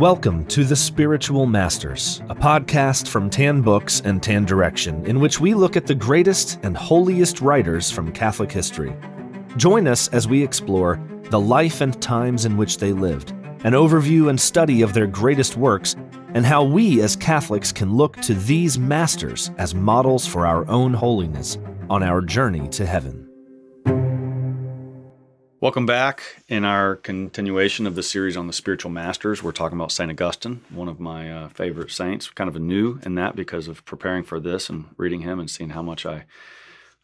Welcome to The Spiritual Masters, a podcast from Tan Books and Tan Direction, in which we look at the greatest and holiest writers from Catholic history. Join us as we explore the life and times in which they lived, an overview and study of their greatest works, and how we as Catholics can look to these masters as models for our own holiness on our journey to heaven. Welcome back in our continuation of the series on the spiritual masters. We're talking about St. Augustine, one of my uh, favorite saints, kind of a new in that because of preparing for this and reading him and seeing how much I,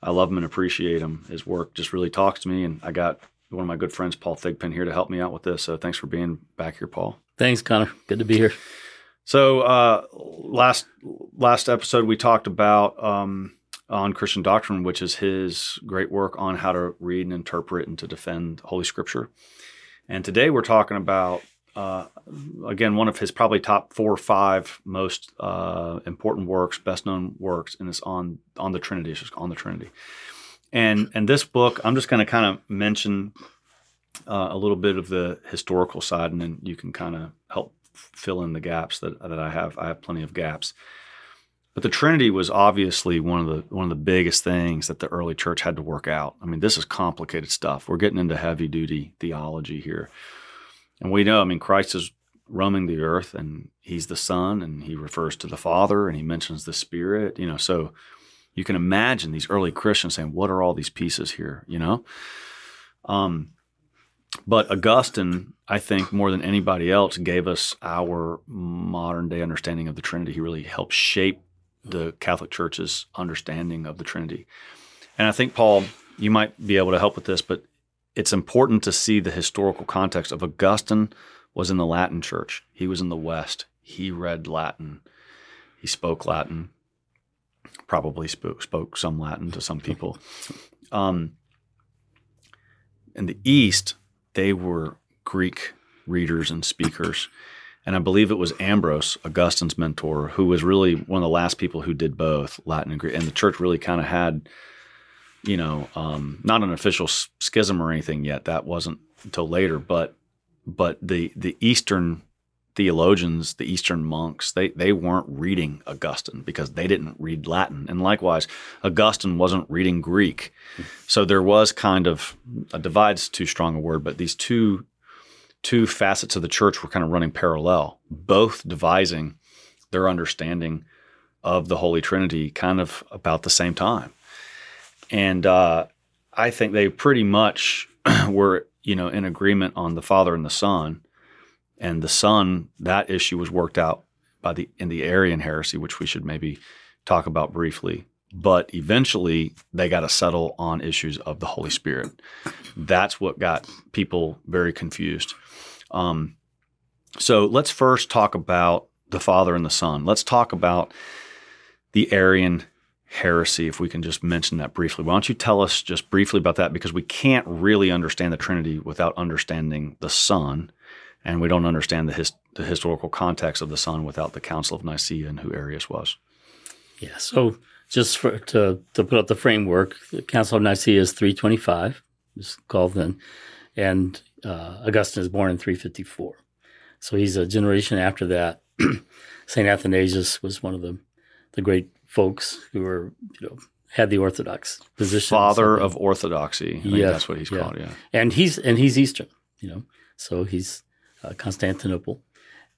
I love him and appreciate him. His work just really talks to me. And I got one of my good friends, Paul Thigpen, here to help me out with this. So thanks for being back here, Paul. Thanks, Conor. Good to be here. So uh, last last episode we talked about um, on Christian doctrine, which is his great work on how to read and interpret and to defend Holy Scripture. And today we're talking about, uh, again, one of his probably top four or five most uh, important works, best known works, and it's on on the Trinity. It's just on the Trinity. And and this book, I'm just going to kind of mention uh, a little bit of the historical side, and then you can kind of help fill in the gaps that that I have. I have plenty of gaps. But the Trinity was obviously one of the one of the biggest things that the early church had to work out. I mean, this is complicated stuff. We're getting into heavy duty theology here. And we know, I mean, Christ is roaming the earth and he's the Son and he refers to the Father and he mentions the Spirit, you know, so you can imagine these early Christians saying, What are all these pieces here? You know? Um, but Augustine, I think, more than anybody else, gave us our modern day understanding of the Trinity. He really helped shape the Catholic Church's understanding of the Trinity. And I think, Paul, you might be able to help with this, but it's important to see the historical context of Augustine was in the Latin church. He was in the West. He read Latin. He spoke Latin. Probably spoke, spoke some Latin to some people. Um, in the East, they were Greek readers and speakers. And I believe it was Ambrose, Augustine's mentor, who was really one of the last people who did both Latin and Greek. And the church really kind of had, you know, um, not an official schism or anything yet. That wasn't until later. But but the the Eastern theologians, the Eastern monks, they they weren't reading Augustine because they didn't read Latin, and likewise, Augustine wasn't reading Greek. So there was kind of a divide's too strong a word, but these two two facets of the church were kind of running parallel, both devising their understanding of the Holy Trinity kind of about the same time. And uh, I think they pretty much were, you know, in agreement on the Father and the Son. And the Son, that issue was worked out by the in the Arian heresy, which we should maybe talk about briefly. But eventually, they got to settle on issues of the Holy Spirit. That's what got people very confused. Um, so let's first talk about the Father and the Son. Let's talk about the Arian heresy, if we can just mention that briefly. Why don't you tell us just briefly about that? Because we can't really understand the Trinity without understanding the Son, and we don't understand the, his, the historical context of the Son without the Council of Nicaea and who Arius was. Yeah. So just for, to to put up the framework, the Council of Nicaea is 325. It's called then, and uh, Augustine is born in 354. So he's a generation after that. St. Athanasius was one of the, the great folks who were, you know, had the Orthodox position. Father of Orthodoxy. Yeah, that's what he's yeah. called. Yeah, and he's and he's Eastern. You know, so he's uh, Constantinople,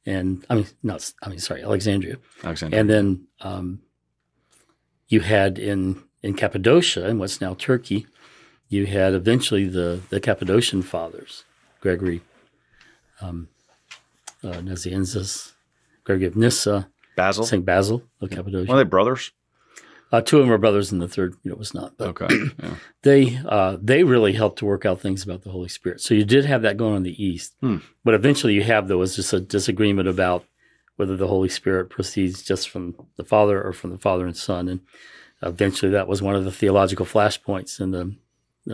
and I mean, not I mean, sorry, Alexandria. Alexandria. And then um, you had in in Cappadocia, in what's now Turkey, you had eventually the the Cappadocian fathers, Gregory um, uh, Nazianzus, Gregory of Nyssa, Basil, Saint Basil of Cappadocia. Are they brothers? Uh, two of them are brothers, and the third, you know, was not. But okay. Yeah. they uh, they really helped to work out things about the Holy Spirit. So you did have that going on in the East, hmm. but eventually you have though is just a disagreement about whether the Holy Spirit proceeds just from the Father or from the Father and Son, and eventually that was one of the theological flashpoints in the,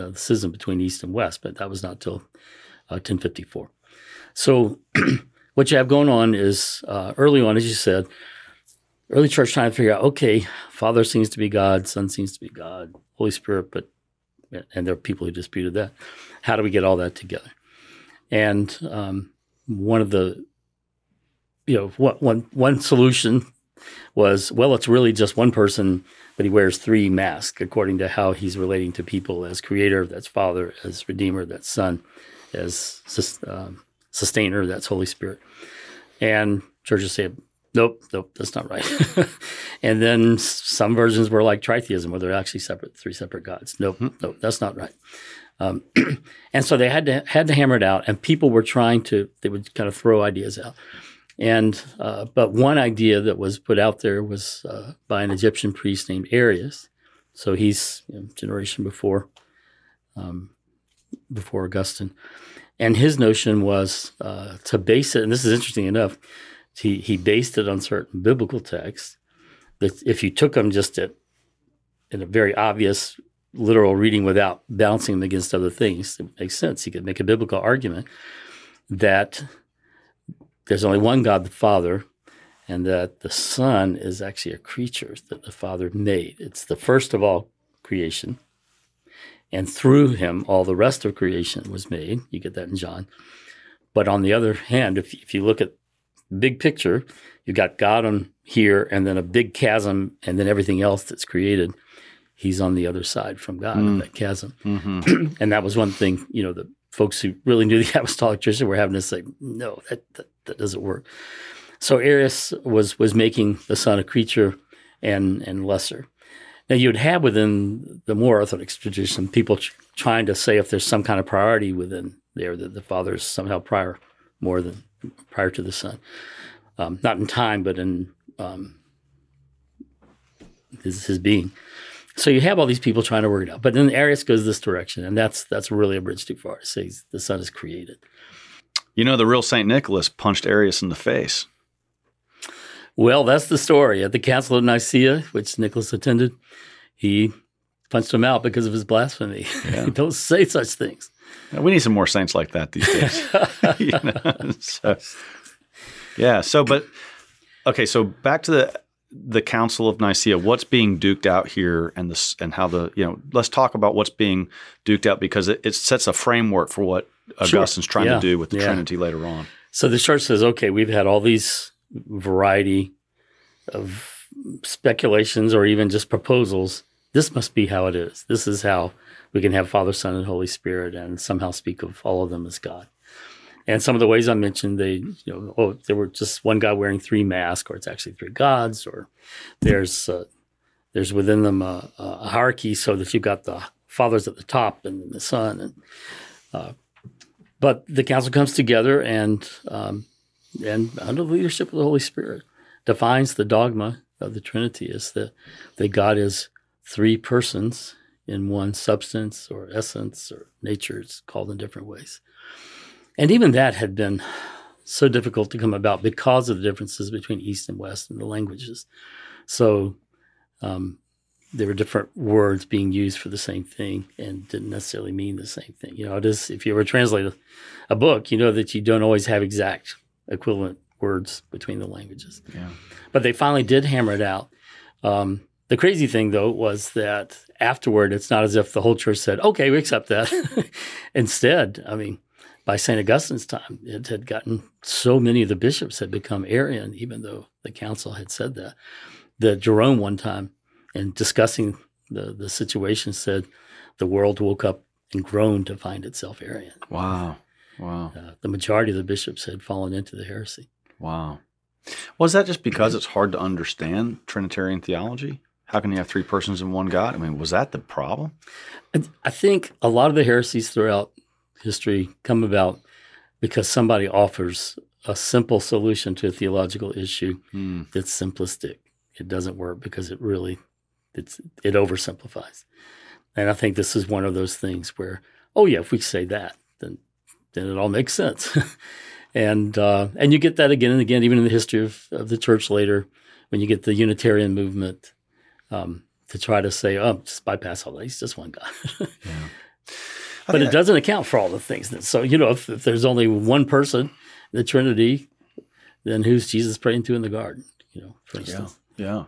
uh, the schism between East and West. But that was not till 1054. Uh, so what you have going on is uh, early on, as you said, early church trying to figure out, okay, Father seems to be God, Son seems to be God, Holy Spirit, but and there are people who disputed that. How do we get all that together? And um, one of the you know, one, one, one solution was, well, it's really just one person, but he wears three masks according to how he's relating to people as creator, that's father, as redeemer, that's son, as um, sustainer, that's Holy Spirit. And churches say, nope, nope, that's not right. and then some versions were like tritheism, where they're actually separate, three separate gods. Nope, mm-hmm. nope, that's not right. Um, and so they had to had to hammer it out, and people were trying to they would kind of throw ideas out. And uh, but one idea that was put out there was uh, by an Egyptian priest named Arius. So he's you know, generation before um, before Augustine, and his notion was uh, to base it. And this is interesting enough. He he based it on certain biblical texts. That if you took them just at in a very obvious literal reading without balancing them against other things, it makes sense. You could make a biblical argument that there's only one God, the Father, and that the Son is actually a creature that the Father made. It's the first of all creation. And through him, all the rest of creation was made. You get that in John. But on the other hand, if, if you look at the big picture, you've got God on here and then a big chasm and then everything else that's created he's on the other side from God mm. that chasm. Mm-hmm. and that was one thing, you know, the folks who really knew the apostolic tradition were having to say, no, that, that, that doesn't work. So Arius was was making the son a creature and and lesser. Now you'd have within the more orthodox tradition people tr- trying to say if there's some kind of priority within there that the father is somehow prior more than prior to the son, um, not in time but in um, his his being. So you have all these people trying to work it out, but then Arius goes this direction, and that's that's really a bridge too far to say the Son is created. You know, the real Saint Nicholas punched Arius in the face. Well, that's the story at the Council of Nicaea, which Nicholas attended. He punched him out because of his blasphemy. Yeah. Don't say such things. We need some more saints like that these days. you know? so, yeah. So, but okay. So back to the the Council of Nicaea, what's being duked out here, and this and how the you know, let's talk about what's being duked out because it, it sets a framework for what Augustine's sure. trying yeah. to do with the yeah. Trinity later on. So the church says, okay, we've had all these variety of speculations or even just proposals. This must be how it is. This is how we can have Father, Son, and Holy Spirit, and somehow speak of all of them as God. And some of the ways I mentioned, they, you know, oh, there were just one guy wearing three masks, or it's actually three gods, or there's uh, there's within them a, a, hierarchy so that you've got the fathers at the top and the son, and uh, but the council comes together and um, and under the leadership of the Holy Spirit defines the dogma of the Trinity is that that God is three persons in one substance or essence or nature. It's called in different ways. And even that had been so difficult to come about because of the differences between East and West and the languages. So um, there were different words being used for the same thing and didn't necessarily mean the same thing. You know, it is if you ever translate a, a book, you know that you don't always have exact equivalent words between the languages. Yeah. But they finally did hammer it out. Um, the crazy thing, though, was that afterward, it's not as if the whole church said, "Okay, we accept that." Instead, I mean, by St. Augustine's time, it had gotten so many of the bishops had become Arian, even though the council had said that. That Jerome, one time, in discussing the, the situation, said the world woke up and groaned to find itself Arian. Wow. Wow. Uh, the majority of the bishops had fallen into the heresy. Wow. Was that just because it's hard to understand Trinitarian theology? How can you have three persons in one God? I mean, was that the problem? I think a lot of the heresies throughout history come about because somebody offers a simple solution to a theological issue mm. that's simplistic. It doesn't work because it really it's it oversimplifies. And I think this is one of those things where, oh yeah, if we say that, then then it all makes sense. and uh, and you get that again and again, even in the history of, of the church later, when you get the Unitarian movement um, to try to say, oh, just bypass all that. He's just one guy. yeah but it doesn't account for all the things. That, so you know, if, if there's only one person, the Trinity, then who's Jesus praying to in the garden? You know, for instance. Yeah, yeah.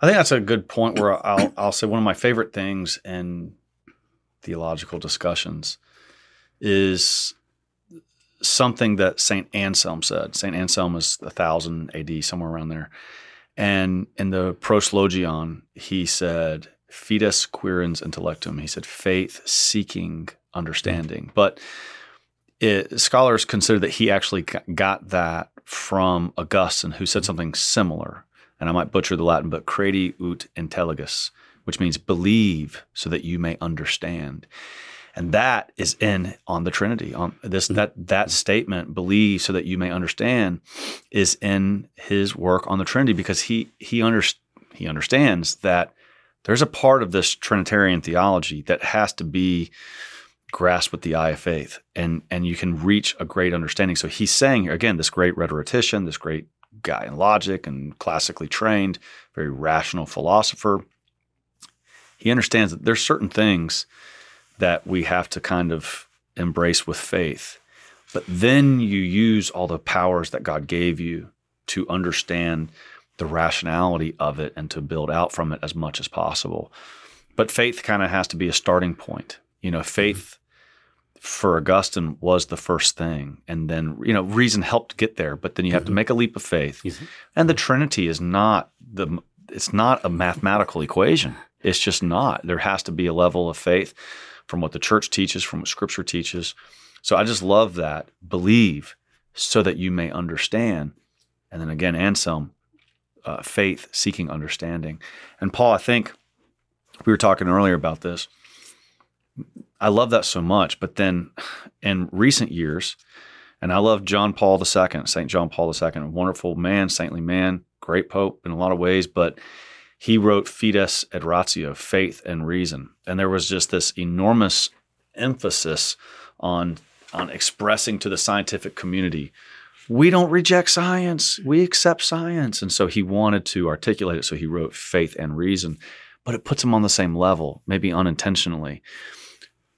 I think that's a good point where I'll I'll say one of my favorite things in theological discussions is something that Saint Anselm said. Saint Anselm is a thousand A.D. somewhere around there, and in the Proslogion he said, "Fides quaerens intellectum." He said, "Faith seeking understanding," but it, scholars consider that he actually got that from Augustine, who said something similar. And I might butcher the Latin, but credi ut intelligus, which means believe so that you may understand. And that is in on the Trinity. On this mm-hmm. that that statement, believe so that you may understand, is in his work on the Trinity because he he under, he understands that there's a part of this Trinitarian theology that has to be grasp with the eye of faith and and you can reach a great understanding so he's saying here again this great rhetorician this great guy in logic and classically trained very rational philosopher. He understands that there's certain things that we have to kind of embrace with faith. But then you use all the powers that God gave you to understand the rationality of it and to build out from it as much as possible. But faith kind of has to be a starting point. You know, faith for Augustine was the first thing. And then, you know, reason helped get there, but then you have mm-hmm. to make a leap of faith. Mm-hmm. And the Trinity is not the it's not a mathematical equation. It's just not. There has to be a level of faith from what the church teaches, from what scripture teaches. So I just love that. Believe so that you may understand. And then again, Anselm, uh, faith seeking understanding. And Paul, I think we were talking earlier about this I love that so much. But then in recent years, and I love John Paul II, St. John Paul II, a wonderful man, saintly man, great pope in a lot of ways, but he wrote Fides et Ratio, Faith and Reason. And there was just this enormous emphasis on, on expressing to the scientific community we don't reject science, we accept science. And so he wanted to articulate it. So he wrote Faith and Reason, but it puts him on the same level, maybe unintentionally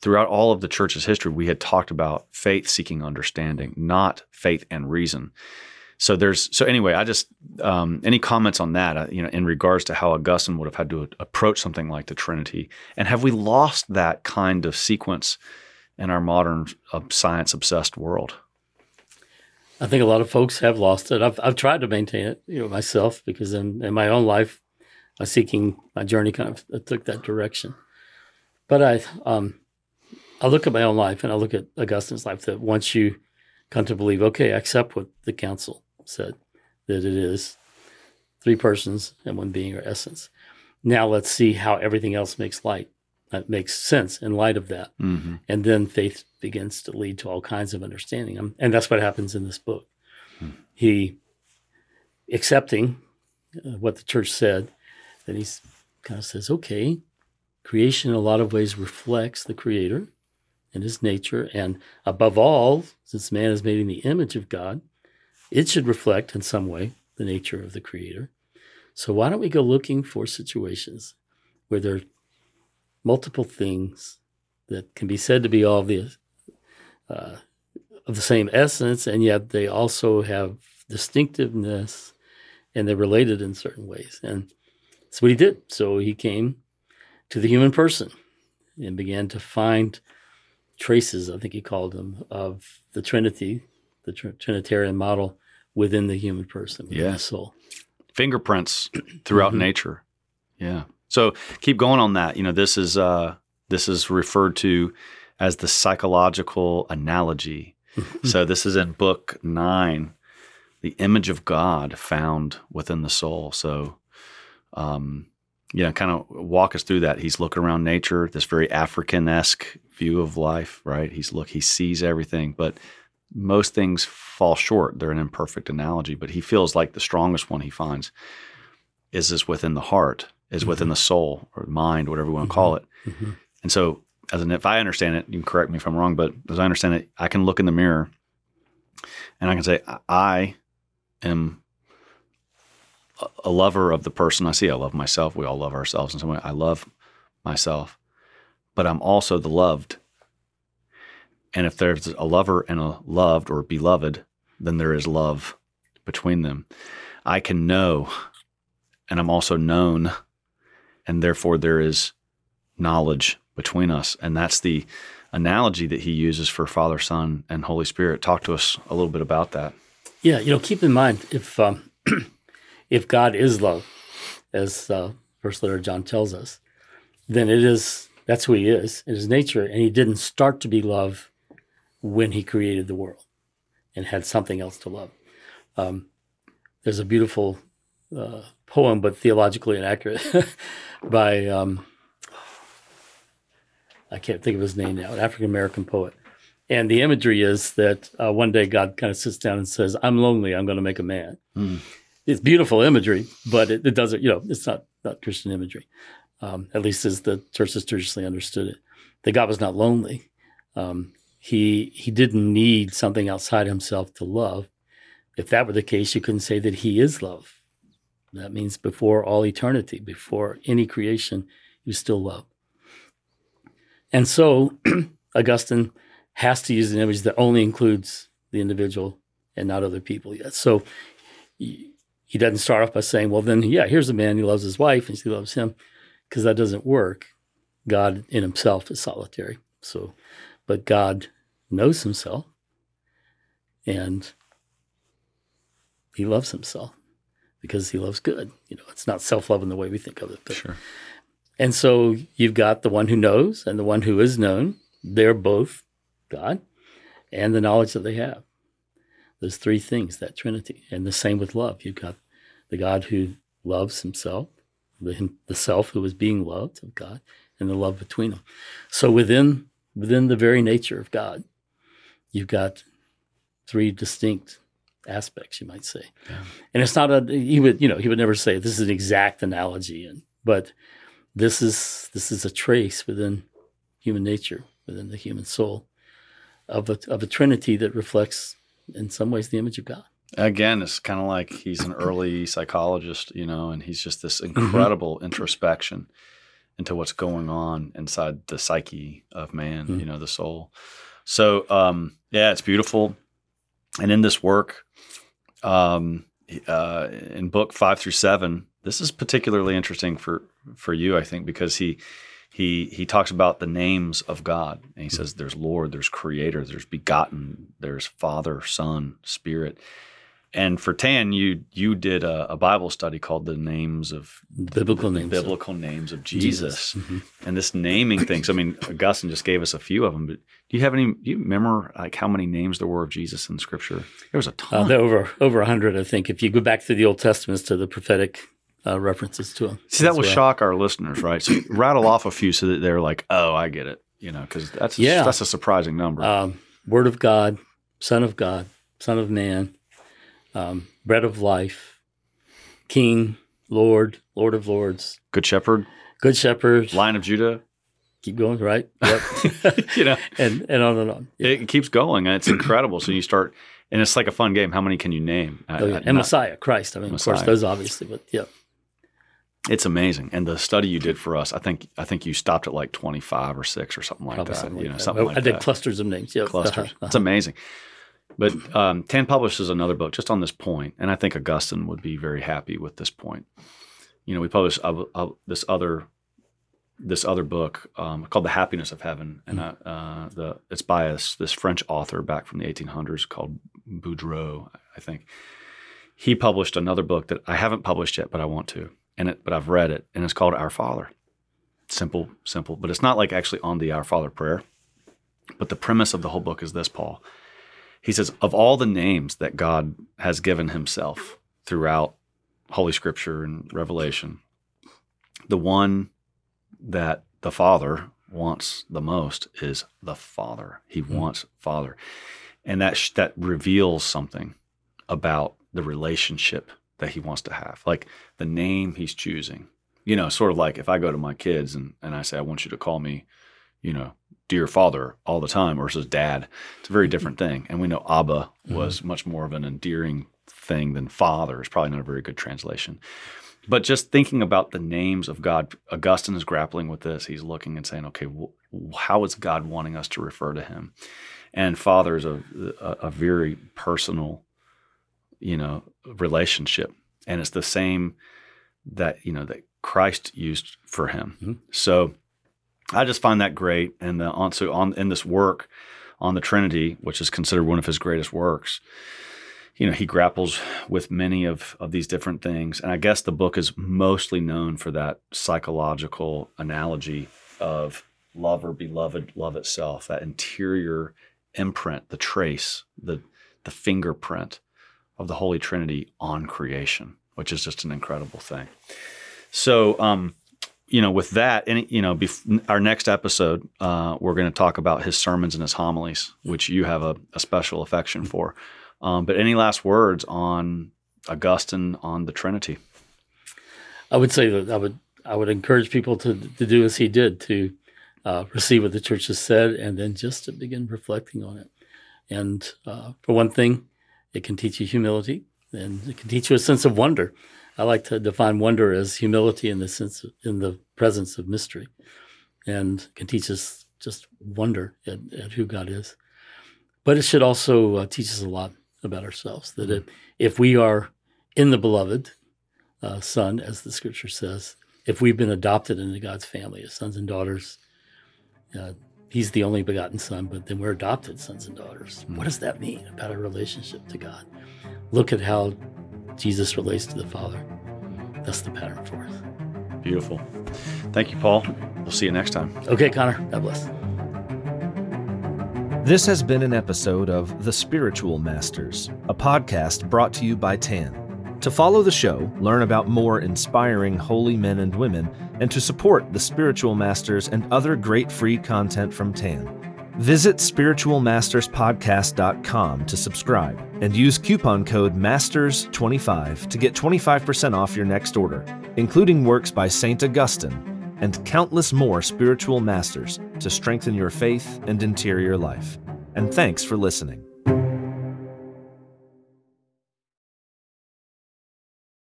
throughout all of the church's history, we had talked about faith seeking understanding, not faith and reason. So there's so anyway. I just um, any comments on that? Uh, you know, in regards to how Augustine would have had to approach something like the Trinity, and have we lost that kind of sequence in our modern uh, science obsessed world? I think a lot of folks have lost it. I've I've tried to maintain it, you know, myself because in, in my own life, my seeking my journey kind of took that direction. But I um, I look at my own life and I look at Augustine's life that once you come to believe, okay, I accept what the council said, that it is three persons and one being or essence. Now let's see how everything else makes light. That makes sense in light of that. Mm-hmm. And then faith begins to lead to all kinds of understanding. Um, and that's what happens in this book. Mm-hmm. He, accepting uh, what the church said, then he kind of says, okay, creation in a lot of ways reflects the creator in his nature. And above all, since man is made in the image of God, it should reflect in some way the nature of the Creator. So why don't we go looking for situations where there are multiple things that can be said to be all of the uh, of the same essence, and yet they also have distinctiveness and they're related in certain ways. And that's what he did. So he came to the human person and began to find traces, I think he called them, of the Trinity, the tr- Trinitarian model within the human person, within yeah. the soul. Fingerprints throughout mm-hmm. nature. Yeah. So keep going on that. You know, this is uh, this is referred to as the psychological analogy. so this is in book nine, the image of God found within the soul. So um, you know, kind of walk us through that. He's looking around nature, this very African esque view of life, right? He's look, he sees everything, but most things fall short. They're an imperfect analogy, but he feels like the strongest one he finds is this within the heart, is mm-hmm. within the soul or mind, whatever we want to mm-hmm. call it. Mm-hmm. And so, as an, if I understand it, you can correct me if I'm wrong, but as I understand it, I can look in the mirror and I can say, I am a lover of the person I see. I love myself. We all love ourselves in some way. I love myself, but I'm also the loved. And if there's a lover and a loved or beloved, then there is love between them. I can know, and I'm also known, and therefore there is knowledge between us. And that's the analogy that he uses for Father, Son, and Holy Spirit. Talk to us a little bit about that. Yeah, you know, keep in mind if um, if God is love, as uh, First Letter John tells us, then it is that's who He is in His nature, and He didn't start to be love when He created the world and had something else to love. Um, there's a beautiful uh, poem, but theologically inaccurate, by um, I can't think of his name now, an African American poet. And the imagery is that uh, one day God kind of sits down and says, "I'm lonely. I'm going to make a man." Mm. It's beautiful imagery, but it, it, doesn't. You know, it's not not Christian imagery, um, at least as the church traditionally understood it. That God was not lonely. Um, he he didn't need something outside himself to love. If that were the case, you couldn't say that He is love. That means before all eternity, before any creation, you still love. And so Augustine has to use an image that only includes the individual and not other people yet. So he, he doesn't start off by saying, well, then, yeah, here's a man who loves his wife and she loves him, because that doesn't work. God in himself is solitary. So, but God knows himself and he loves himself because he loves good. You know, it's not self love in the way we think of it. But, sure. And so you've got the one who knows and the one who is known. They're both God and the knowledge that they have. Those three things, that Trinity. And the same with love. You've got the God who loves himself, the, the self who is being loved of God, and the love between them. So within within the very nature of God, you've got three distinct aspects, you might say. Yeah. And it's not a he would you know he would never say this is an exact analogy, and but this is this is a trace within human nature, within the human soul, of a of a trinity that reflects in some ways the image of God. Again, it's kind of like he's an early psychologist, you know, and he's just this mm-hmm. incredible mm-hmm. introspection into what's going on inside the psyche of man, mm-hmm. you know, the soul. So, um, yeah, it's beautiful. And in this work, um, uh, in book five through seven, this is particularly interesting for for you, I think, because he he he talks about the names of God, and he mm-hmm. says there's Lord, there's Creator, there's Begotten, there's Father, Son, Spirit. And for Tan, you you did a, a, Bible study called the names of biblical names, biblical of, names of Jesus, Jesus. Mm-hmm. and this naming things. I mean, Augustine just gave us a few of them, but do you have any? Do you remember like how many names there were of Jesus in Scripture? There was a uh, ton. Uh, there over over a hundred, I think. If you go back to the Old Testament to the prophetic uh, references to him. See, that will shock our listeners, right? So rattle off a few so that they're like, "Oh, I get it," you know, because that's yeah. that's a surprising number. Um, Word of God, Son of God, Son of Man um, bread of life, King, Lord, Lord of Lords, Good Shepherd, Good Shepherd, Lion of Judah. Keep going, right? Yep. you know, and and on and on. Yeah. It keeps going, and it's incredible. so you start, and it's like a fun game. How many can you name? Oh, yeah. and Messiah, Christ. I mean, Messiah. of course, those obviously, but yeah. It's amazing, and the study you did for us, I think, I think you stopped at like twenty five or six or something like Probably that. Something you like know, that. something I, like I did that. clusters of names. Yeah, clusters. Uh-huh. It's amazing. But um, Tan publishes another book just on this point, and I think Augustine would be very happy with this point. You know, we published uh, uh, this other this other book um, called The Happiness of Heaven, and mm-hmm. uh, the it's by a, this French author back from the 1800s called Boudreau, I think. He published another book that I haven't published yet, but I want to, and it, but I've read it, and it's called Our Father. Simple, simple, but it's not like actually on the Our Father prayer. But the premise of the whole book is this, Paul he says, of all the names that God has given himself throughout Holy Scripture and Revelation, the one that the Father wants the most is the Father. He mm-hmm. wants Father. And that, sh- that reveals something about the relationship that he wants to have, like the name he's choosing. You know, sort of like if I go to my kids and, and I say, I want you to call me, you know, dear father all the time versus dad. It's a very different thing. And we know Abba was mm-hmm. much more of an endearing thing than father. It's probably not a very good translation. But just thinking about the names of God, Augustine is grappling with this. He's looking and saying, okay, how is God wanting us to refer to him? And father is a, a, a very personal, you know, relationship. And it's the same that, you know, that Christ used for him. Mm-hmm. So I just find that great. And uh, on, so on in this work on the Trinity, which is considered one of his greatest works, you know, he grapples with many of, of these different things. And I guess the book is mostly known for that psychological analogy of love or beloved, love itself, that interior imprint, the trace, the the fingerprint of the Holy Trinity on creation, which is just an incredible thing. So, um, you know, with that, and you know, bef- our next episode, uh, we're going to talk about his sermons and his homilies, which you have a, a special affection for. Um, but any last words on Augustine on the Trinity? I would say that I would I would encourage people to to do as he did to uh, receive what the church has said and then just to begin reflecting on it. And uh, for one thing, it can teach you humility and it can teach you a sense of wonder. I like to define wonder as humility in the sense of, in the presence of mystery, and can teach us just wonder at, at who God is. But it should also uh, teach us a lot about ourselves. That if, if we are in the beloved uh, Son, as the Scripture says, if we've been adopted into God's family as sons and daughters, uh, He's the only begotten Son, but then we're adopted sons and daughters. What does that mean about our relationship to God? Look at how Jesus relates to the Father. That's the pattern for us. Beautiful. Thank you, Paul. We'll see you next time. Okay, Conor. God bless. This has been an episode of The Spiritual Masters, a podcast brought to you by TAN. To follow the show, learn about more inspiring holy men and women, and to support the Spiritual Masters and other great free content from TAN, visit spiritualmasterspodcast.com to subscribe and use coupon code MASTERS25 to get 25% off your next order, including works by St. Augustine and countless more spiritual masters to strengthen your faith and interior life. And thanks for listening.